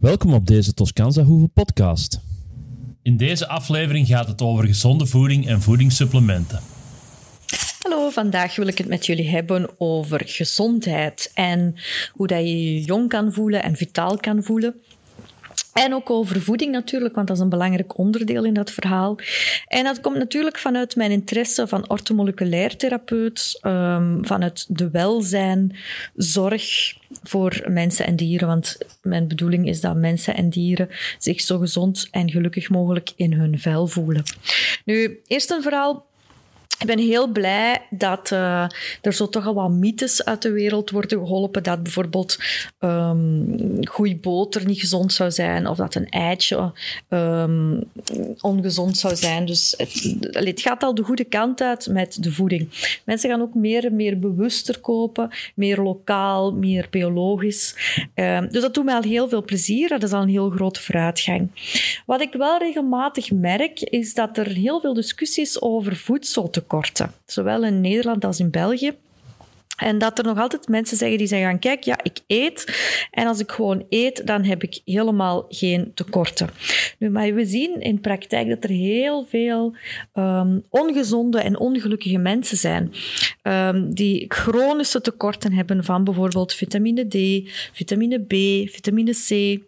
Welkom op deze Toscanza Hoeve podcast. In deze aflevering gaat het over gezonde voeding en voedingssupplementen. Hallo, vandaag wil ik het met jullie hebben over gezondheid en hoe dat je je jong kan voelen en vitaal kan voelen. En ook over voeding natuurlijk, want dat is een belangrijk onderdeel in dat verhaal. En dat komt natuurlijk vanuit mijn interesse van ortomoleculair therapeut, um, vanuit de welzijn, zorg voor mensen en dieren. Want mijn bedoeling is dat mensen en dieren zich zo gezond en gelukkig mogelijk in hun vel voelen. Nu, eerst een verhaal ik ben heel blij dat uh, er zo toch al wat mythes uit de wereld worden geholpen. Dat bijvoorbeeld um, goede boter niet gezond zou zijn, of dat een eitje um, ongezond zou zijn. Dus het, gaat al de goede kant uit met de voeding. Mensen gaan ook meer en meer bewuster kopen, meer lokaal, meer biologisch. Um, dus dat doet mij al heel veel plezier. Dat is al een heel grote vooruitgang. Wat ik wel regelmatig merk, is dat er heel veel discussies over voedsel te tekorten, zowel in Nederland als in België. En dat er nog altijd mensen zeggen die zeggen: Kijk, ja, ik eet. En als ik gewoon eet, dan heb ik helemaal geen tekorten. Nu, maar we zien in praktijk dat er heel veel um, ongezonde en ongelukkige mensen zijn. Um, die chronische tekorten hebben van bijvoorbeeld vitamine D, vitamine B, vitamine C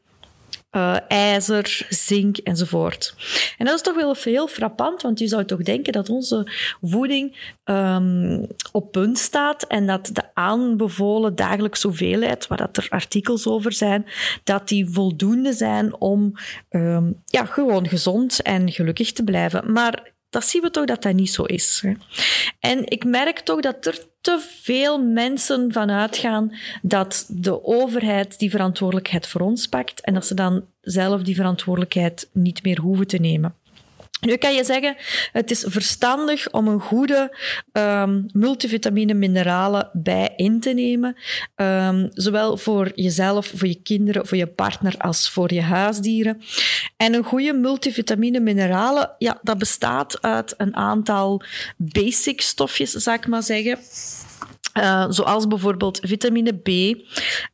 uh, ijzer, zink enzovoort. En dat is toch wel heel frappant, want je zou toch denken dat onze voeding um, op punt staat en dat de aanbevolen dagelijkse hoeveelheid, waar dat er artikels over zijn, dat die voldoende zijn om um, ja, gewoon gezond en gelukkig te blijven. Maar dat zien we toch dat dat niet zo is. En ik merk toch dat er te veel mensen van uitgaan dat de overheid die verantwoordelijkheid voor ons pakt en dat ze dan zelf die verantwoordelijkheid niet meer hoeven te nemen. Nu kan je zeggen, het is verstandig om een goede um, multivitamine mineralen bij in te nemen. Um, zowel voor jezelf, voor je kinderen, voor je partner als voor je huisdieren. En een goede multivitamine mineralen, ja, dat bestaat uit een aantal basic stofjes, zou ik maar zeggen. Uh, zoals bijvoorbeeld vitamine B.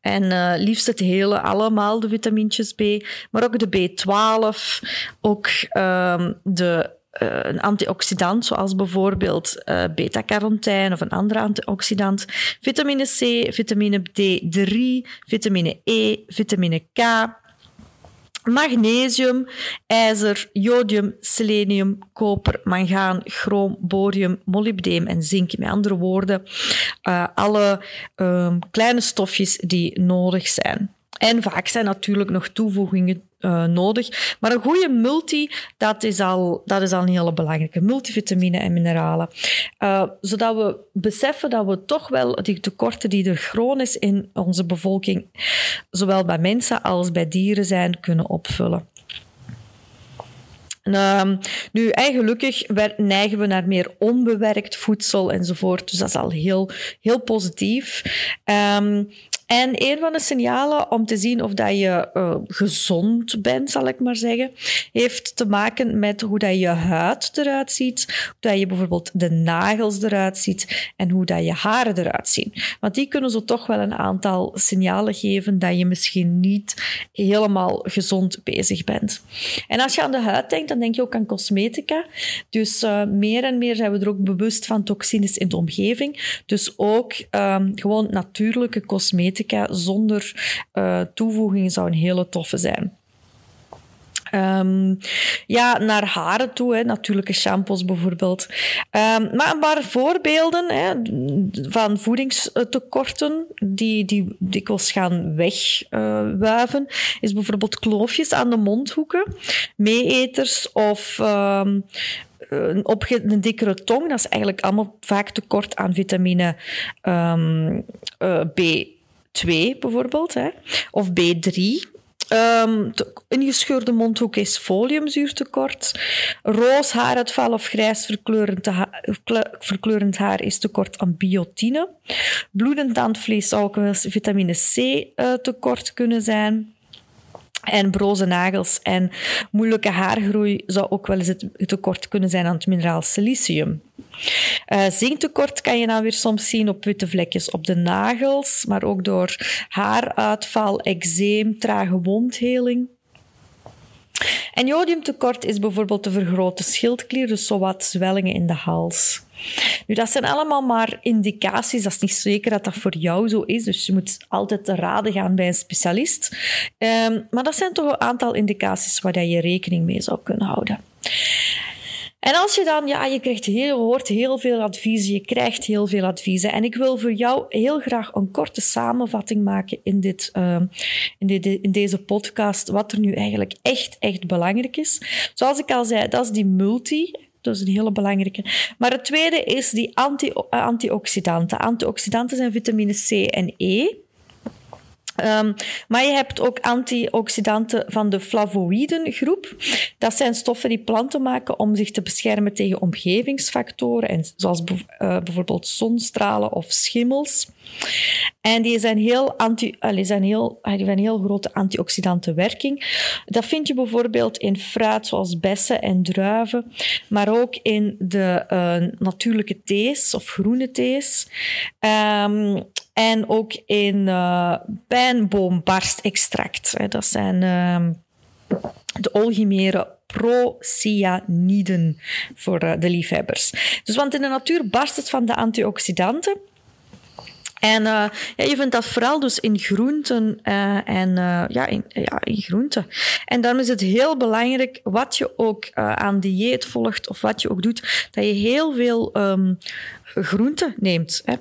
En uh, liefst het hele, allemaal de vitamintjes B. Maar ook de B12. Ook uh, de, uh, een antioxidant, zoals bijvoorbeeld beta-carotijn of een andere antioxidant. Vitamine C, vitamine D3, vitamine E, vitamine K magnesium, ijzer, jodium, selenium, koper, mangaan, chroom, borium, molybdeem en zink. Met andere woorden, uh, alle um, kleine stofjes die nodig zijn. En vaak zijn natuurlijk nog toevoegingen uh, nodig. Maar een goede multi, dat is al, dat is al een hele belangrijke. Multivitamine en mineralen. Uh, zodat we beseffen dat we toch wel die tekorten die er chronisch in onze bevolking, zowel bij mensen als bij dieren zijn, kunnen opvullen. Uh, nu, gelukkig neigen we naar meer onbewerkt voedsel enzovoort. Dus dat is al heel, heel positief. Um, en een van de signalen om te zien of dat je uh, gezond bent, zal ik maar zeggen, heeft te maken met hoe dat je huid eruit ziet, hoe dat je bijvoorbeeld de nagels eruit ziet en hoe dat je haren eruit zien. Want die kunnen zo toch wel een aantal signalen geven dat je misschien niet helemaal gezond bezig bent. En als je aan de huid denkt, dan denk je ook aan cosmetica. Dus uh, meer en meer zijn we er ook bewust van toxines in de omgeving. Dus ook um, gewoon natuurlijke cosmetica zonder uh, toevoeging zou een hele toffe zijn. Um, ja, naar haren toe, hè, natuurlijke shampoos bijvoorbeeld. Um, maar een paar voorbeelden hè, van voedingstekorten die, die dikwijls gaan wegwuiven, uh, is bijvoorbeeld kloofjes aan de mondhoeken, meeeters of um, een, een dikkere tong. Dat is eigenlijk allemaal vaak tekort aan vitamine uh, B. 2 bijvoorbeeld, hè, of B3. Um, ingescheurde mondhoek is foliumzuurtekort. Roos haaruitval of grijs verkleurend, verkleurend haar is tekort aan biotine. Bloedend tandvlees zou ook wel vitamine C uh, tekort kunnen zijn. En broze nagels en moeilijke haargroei zou ook wel eens het tekort kunnen zijn aan het mineraal silicium. Uh, zinktekort kan je dan weer soms zien op witte vlekjes op de nagels, maar ook door haaruitval, eczeem, trage wondheling. En jodiumtekort is bijvoorbeeld de vergrote schildklier, dus zowat zwellingen in de hals. Nu, dat zijn allemaal maar indicaties. Dat is niet zeker dat dat voor jou zo is. Dus je moet altijd te raden gaan bij een specialist. Um, maar dat zijn toch een aantal indicaties waar je rekening mee zou kunnen houden. En als je dan, ja, je krijgt heel, hoort heel veel adviezen, je krijgt heel veel adviezen. En ik wil voor jou heel graag een korte samenvatting maken in, dit, uh, in, dit, in deze podcast, wat er nu eigenlijk echt, echt belangrijk is. Zoals ik al zei, dat is die multi. Dat is een hele belangrijke. Maar het tweede is die anti, antioxidanten. Antioxidanten zijn vitamine C en E. Um, maar je hebt ook antioxidanten van de flavoïdengroep. Dat zijn stoffen die planten maken om zich te beschermen tegen omgevingsfactoren, en zoals uh, bijvoorbeeld zonstralen of schimmels. En die zijn heel, anti, zijn heel, hebben een heel grote antioxidantenwerking. Dat vind je bijvoorbeeld in fruit zoals bessen en druiven, maar ook in de uh, natuurlijke thees of groene thees. Um, en ook in uh, pijnboombarstextract. Dat zijn uh, de olgimeren procyaniden voor uh, de liefhebbers. Dus want in de natuur barst het van de antioxidanten. En uh, je vindt dat vooral dus in groenten uh, en uh, ja, in, ja, in groenten. En daarom is het heel belangrijk wat je ook aan dieet volgt of wat je ook doet, dat je heel veel um, groenten neemt. Hè.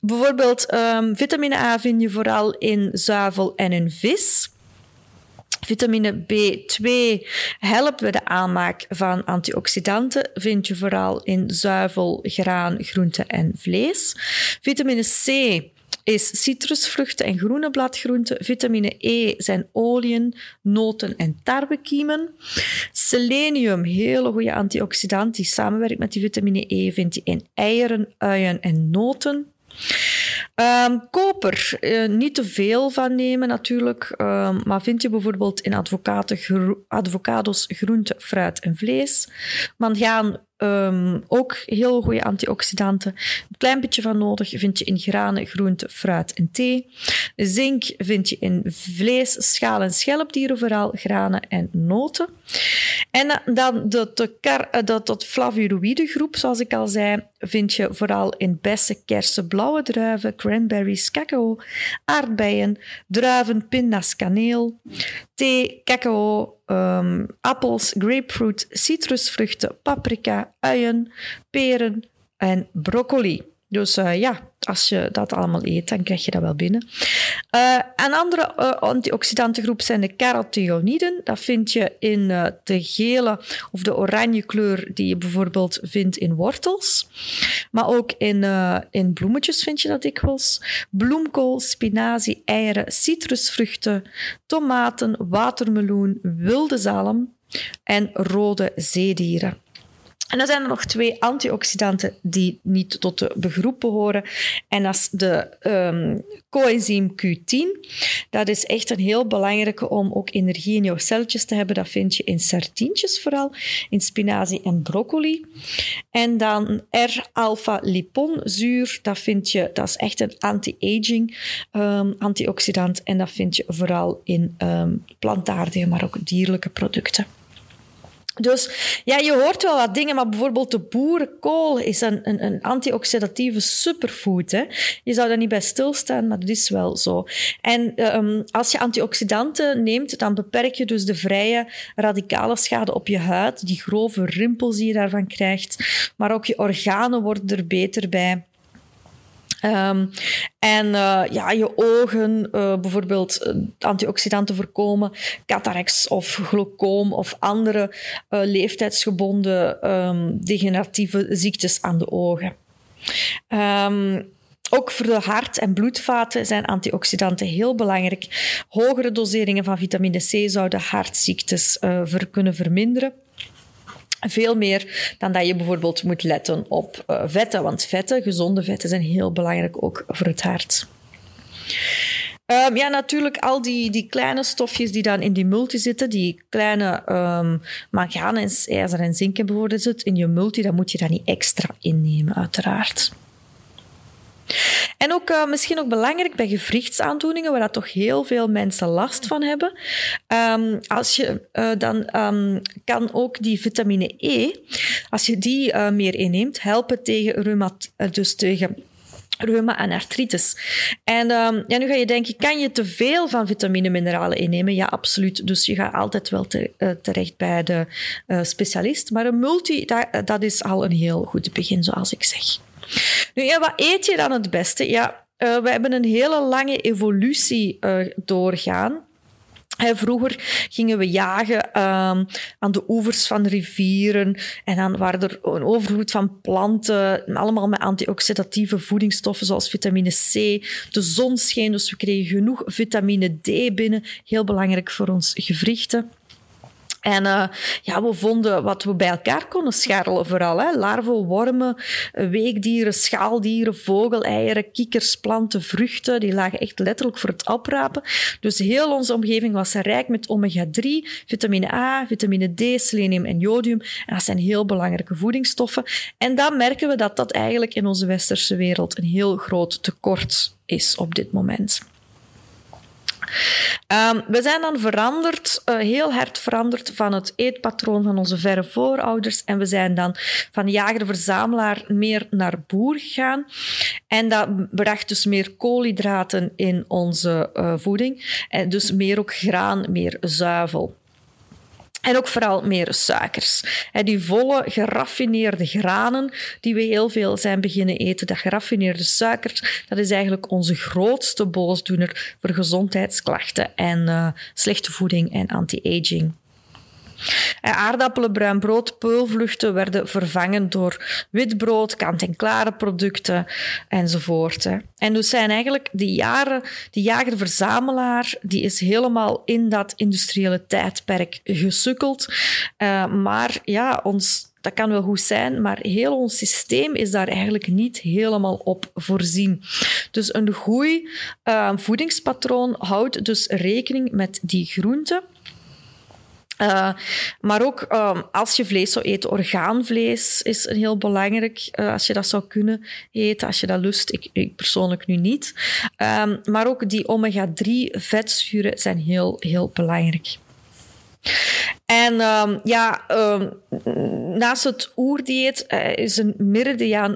Bijvoorbeeld um, vitamine A vind je vooral in zuivel en in vis. Vitamine B2 helpt bij de aanmaak van antioxidanten. Vind je vooral in zuivel, graan, groenten en vlees. Vitamine C is citrusvruchten en groene bladgroenten. Vitamine E zijn oliën, noten en tarwekiemen. Selenium, hele goede antioxidant die samenwerkt met die vitamine E, vind je in eieren, uien en noten. Um, koper, uh, niet te veel van nemen natuurlijk, um, maar vind je bijvoorbeeld in avocados, groente, fruit en vlees. Mangaan, um, ook heel goede antioxidanten. Een klein beetje van nodig vind je in granen, groente, fruit en thee. Zink vind je in vlees, schaal- en schelpdieren, vooral granen en noten. En dan de, de, de, de, groep, zoals ik al zei, vind je vooral in bessen, kersen, blauwe druiven, cranberries, cacao, aardbeien, druiven, pinda's, kaneel, thee, cacao, um, appels, grapefruit, citrusvruchten, paprika, uien, peren en broccoli. Dus uh, ja, als je dat allemaal eet, dan krijg je dat wel binnen. Uh, een andere uh, antioxidantengroep zijn de carotenoïden. Dat vind je in uh, de gele of de oranje kleur die je bijvoorbeeld vindt in wortels. Maar ook in, in bloemetjes vind je dat dikwijls. Bloemkool, spinazie, eieren, citrusvruchten, tomaten, watermeloen, wilde zalm en rode zeedieren. En dan zijn er nog twee antioxidanten die niet tot de begroep behoren. En dat is de um, coenzym Q10. Dat is echt een heel belangrijke om ook energie in jouw celletjes te hebben. Dat vind je in sardientjes vooral, in spinazie en broccoli. En dan R-alpha-liponzuur. Dat vind je, dat is echt een anti-aging um, antioxidant. En dat vind je vooral in um, plantaardige, maar ook dierlijke producten. Dus ja, je hoort wel wat dingen, maar bijvoorbeeld de boerenkool is een, een, een antioxidatieve superfood. Hè? Je zou daar niet bij stilstaan, maar dat is wel zo. En um, als je antioxidanten neemt, dan beperk je dus de vrije radicale schade op je huid, die grove rimpels die je daarvan krijgt, maar ook je organen worden er beter bij. Um, en uh, ja, je ogen, uh, bijvoorbeeld uh, antioxidanten voorkomen, cataracts of glaucoom of andere leeftijdsgebonden um, degeneratieve ziektes aan de ogen. Um, ook voor de hart- en bloedvaten zijn antioxidanten heel belangrijk. Hogere doseringen van vitamine C zouden hartziektes kunnen verminderen. Veel meer dan dat je bijvoorbeeld moet letten op uh, vetten. Want vetten, gezonde vetten, zijn heel belangrijk ook voor het hart. Um, ja, natuurlijk al die, die kleine stofjes die dan in die multi zitten, die kleine um, ijzer en zinken bijvoorbeeld zit in je multi, dan moet je dat niet extra innemen, uiteraard. En ook uh, misschien ook belangrijk bij gewrichtsaandoeningen, waar dat toch heel veel mensen last van hebben. Um, als je, uh, dan um, kan ook die vitamine E, als je die uh, meer inneemt, helpen tegen reumat, dus tegen reuma en artritis. En um, ja, nu ga je denken, kan je te veel van vitamine mineralen innemen? Ja, absoluut. Dus je gaat altijd wel te, terecht bij de specialist. Maar een multi, dat is al een heel goed begin, zoals ik zeg. Nu, ja, wat eet je dan het beste? Ja, uh, we hebben een hele lange evolutie uh, doorgaan. Vroeger gingen we jagen um, aan de oevers van rivieren en dan waren er een overvloed van planten, allemaal met antioxidatieve voedingsstoffen zoals vitamine C. De zon scheen, dus we kregen genoeg vitamine D binnen, heel belangrijk voor ons gewrichten. En uh, ja, we vonden wat we bij elkaar konden scharrelen vooral. Hè. Larven, wormen, weekdieren, schaaldieren, vogeleieren, kikkers, planten, vruchten. Die lagen echt letterlijk voor het oprapen. Dus heel onze omgeving was rijk met omega-3, vitamine A, vitamine D, selenium en jodium. En dat zijn heel belangrijke voedingsstoffen. En dan merken we dat dat eigenlijk in onze westerse wereld een heel groot tekort is op dit moment. Um, we zijn dan veranderd, uh, heel hard veranderd van het eetpatroon van onze verre voorouders. En we zijn dan van jager-verzamelaar meer naar boer gegaan. En dat bracht dus meer koolhydraten in onze uh, voeding. En dus meer ook graan, meer zuivel. En ook vooral meer suikers. Die volle, geraffineerde granen die we heel veel zijn beginnen eten, dat geraffineerde suikers, dat is eigenlijk onze grootste boosdoener voor gezondheidsklachten en uh, slechte voeding en anti-aging. Aardappelen, bruin brood, peulvluchten werden vervangen door witbrood, kant-en-klare producten enzovoort. En dus zijn eigenlijk die jaren, die jager-verzamelaar, die is helemaal in dat industriële tijdperk gesukkeld. Uh, maar ja, ons dat kan wel goed zijn, maar heel ons systeem is daar eigenlijk niet helemaal op voorzien. Dus een goed uh, voedingspatroon houdt dus rekening met die groenten uh, maar ook um, als je vlees zou eten, orgaanvlees is heel belangrijk. Uh, als je dat zou kunnen eten, als je dat lust. Ik, ik persoonlijk nu niet. Um, maar ook die omega-3 vetzuren zijn heel, heel belangrijk. En um, ja, um, naast het oerdieet uh, is een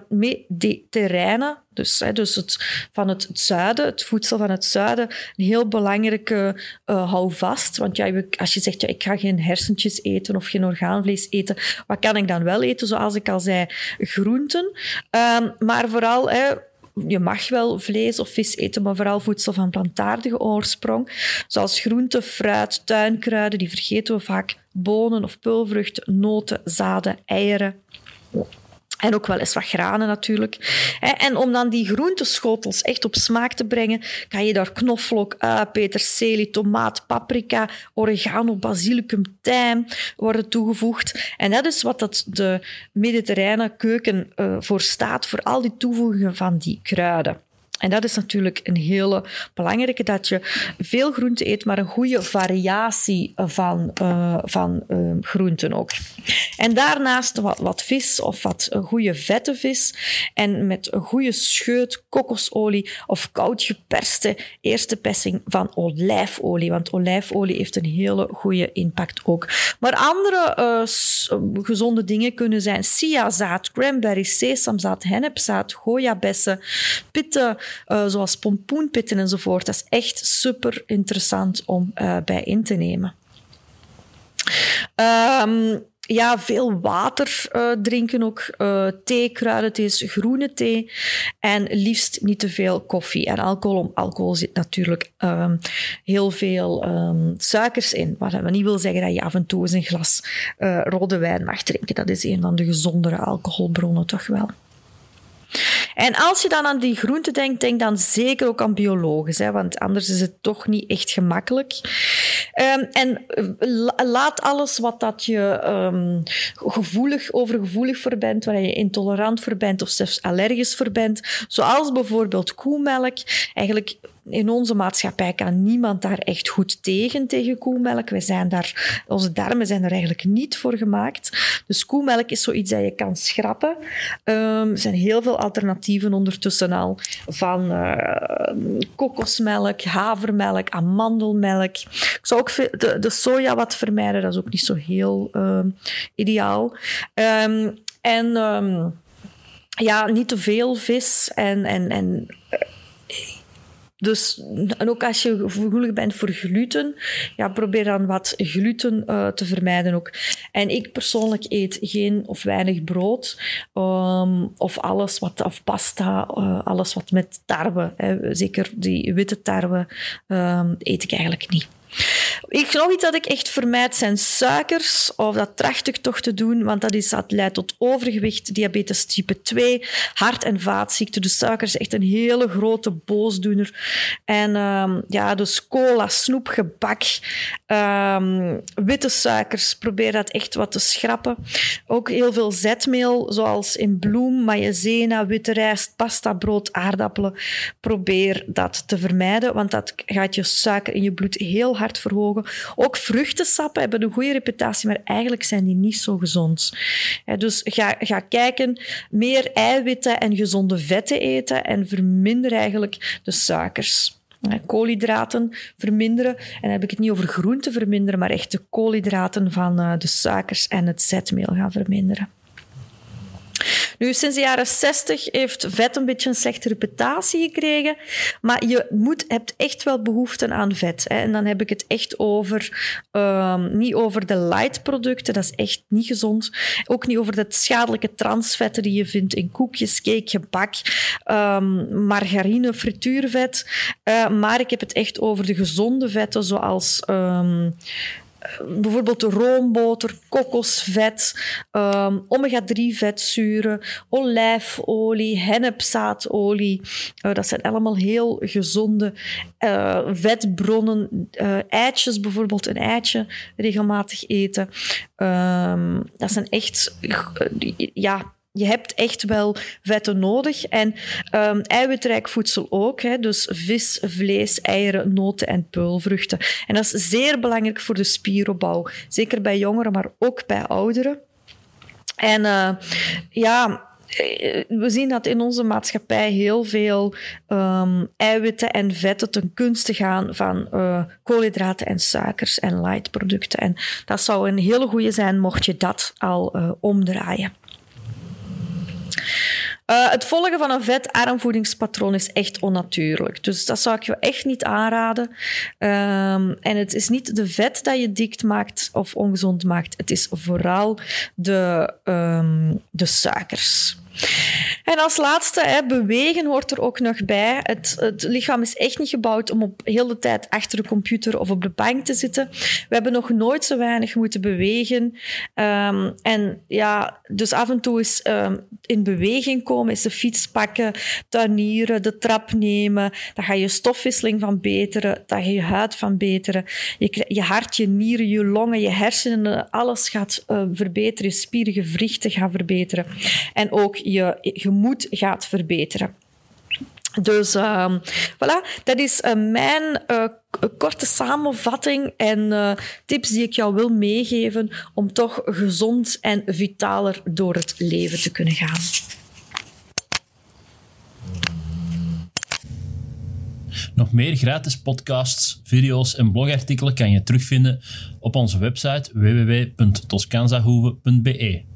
mediterrane, dus, dus het, van het, zuiden, het voedsel van het zuiden, een heel belangrijke uh, houvast. Want ja, als je zegt, ja, ik ga geen hersentjes eten of geen orgaanvlees eten, wat kan ik dan wel eten? Zoals ik al zei, groenten. Um, maar vooral... Hè, je mag wel vlees of vis eten, maar vooral voedsel van plantaardige oorsprong. Zoals groenten, fruit, tuinkruiden, die vergeten we vaak. Bonen of pulvruchten, noten, zaden, eieren. En ook wel eens wat granen natuurlijk. En om dan die groenteschotels echt op smaak te brengen, kan je daar knoflook, ui, peterselie, tomaat, paprika, oregano, basilicum, tijm worden toegevoegd. En dat is wat dat de mediterrane keuken uh, voor staat, voor al die toevoegingen van die kruiden. En dat is natuurlijk een hele belangrijke, dat je veel groenten eet, maar een goede variatie van, uh, van uh, groenten ook. En daarnaast wat, wat vis of wat goede vette vis. En met een goede scheut kokosolie of koud geperste eerste persing van olijfolie. Want olijfolie heeft een hele goede impact ook. Maar andere uh, gezonde dingen kunnen zijn siazaad, cranberry, sesamzaad, hennepzaad, gojabessen, pitten, uh, zoals pompoenpitten enzovoort. Dat is echt super interessant om uh, bij in te nemen. Um, ja, veel water uh, drinken ook. Uh, thee, kruidenthees, groene thee. En liefst niet te veel koffie en alcohol. Om alcohol zit natuurlijk um, heel veel um, suikers in. Wat niet wil zeggen dat je af en toe eens een glas rode wijn mag drinken. Dat is een van de gezondere alcoholbronnen toch wel. En als je dan aan die groenten denkt, denk dan zeker ook aan biologisch, hè, want anders is het toch niet echt gemakkelijk. Um, en laat alles wat dat je um, gevoelig, overgevoelig voor bent, waar je intolerant voor bent of zelfs allergisch voor bent, zoals bijvoorbeeld koemelk, eigenlijk in onze maatschappij kan niemand daar echt goed tegen, tegen koemelk. Wij zijn daar, onze darmen zijn er eigenlijk niet voor gemaakt. Dus koemelk is zoiets dat je kan schrappen. Um, er zijn heel veel alternatieven ondertussen al. Van uh, kokosmelk, havermelk, amandelmelk. Ook de, de soja wat vermijden, dat is ook niet zo heel uh, ideaal. Um, en um, ja, niet te veel vis en, en, en dus, en ook als je gevoelig bent voor gluten, ja, probeer dan wat gluten uh, te vermijden ook. En ik persoonlijk eet geen of weinig brood, of alles wat, of pasta, uh, alles wat met tarwe, hè, zeker die witte tarwe, eet ik eigenlijk niet. Ik, nog iets dat ik echt vermijd zijn suikers, of dat tracht ik toch te doen, want dat, is, dat leidt tot overgewicht, diabetes type 2, hart- en vaatziekten. Dus suiker is echt een hele grote boosdoener. En um, ja, dus cola, snoep, gebak, um, witte suikers, probeer dat echt wat te schrappen. Ook heel veel zetmeel, zoals in bloem, maïzena, witte rijst, pasta, brood, aardappelen. Probeer dat te vermijden, want dat gaat je suiker in je bloed heel hard verhogen. Ook vruchtensappen hebben een goede reputatie, maar eigenlijk zijn die niet zo gezond. dus ga, ga kijken, meer eiwitten en gezonde vetten eten en verminder eigenlijk de suikers. Koolhydraten verminderen. En dan heb ik het niet over groenten verminderen, maar echt de koolhydraten van eh, de suikers en het zetmeel gaan verminderen. Nu, sinds de jaren 60 heeft vet een beetje een slechte reputatie gekregen. Maar je moet, hebt echt wel behoefte aan vet. Hè. En dan heb ik het echt over, um, niet over de light producten, dat is echt niet gezond. Ook niet over de schadelijke transvetten die je vindt in koekjes, cake, gebak, um, margarine, frituurvet. Uh, maar ik heb het echt over de gezonde vetten, zoals um, bijvoorbeeld roomboter, kokosvet, um, omega-3 vetzuren, olijfolie, hennepzaadolie. Uh, dat zijn allemaal heel gezonde uh, vetbronnen. Uh, eitjes bijvoorbeeld, een eitje regelmatig eten. Um, dat zijn echt ja, je hebt echt wel vetten nodig. En um, eiwitrijk voedsel ook. Hè, dus vis, vlees, eieren, noten en peulvruchten. En dat is zeer belangrijk voor de spieropbouw. Zeker bij jongeren, maar ook bij ouderen. En uh, ja, we zien dat in onze maatschappij heel veel um, eiwitten en vetten ten gunste gaan van uh, koolhydraten en suikers en lightproducten. En dat zou een hele goede zijn mocht je dat al omdraaien. Uh, het volgen van een vetarm voedingspatroon is echt onnatuurlijk. Dus dat zou ik je echt niet aanraden. Um, en het is niet de vet dat je dik maakt of ongezond maakt. Het is vooral de, um, de suikers. En als laatste, hè, bewegen hoort er ook nog bij. Het, het, lichaam is echt niet gebouwd om op heel de tijd achter de computer of op de bank te zitten. We hebben nog nooit zo weinig moeten bewegen. Um, en ja, dus af en toe is um, in beweging komen, is de fiets pakken, tuinieren, de trap nemen. Dan ga je stofwisseling van beteren, dan ga je huid van beteren. Je, je hart, je nieren, je longen, je hersenen, alles gaat uh, verbeteren. Je spieren, gewrichten gaan verbeteren. En ook je gemoed gaat verbeteren. Dus uh, voilà, dat is uh, mijn uh, korte samenvatting en uh, tips die ik jou wil meegeven om toch gezond en vitaler door het leven te kunnen gaan. Nog meer gratis podcasts, video's en blogartikelen kan je terugvinden op onze website www.toscanzahoeve.be.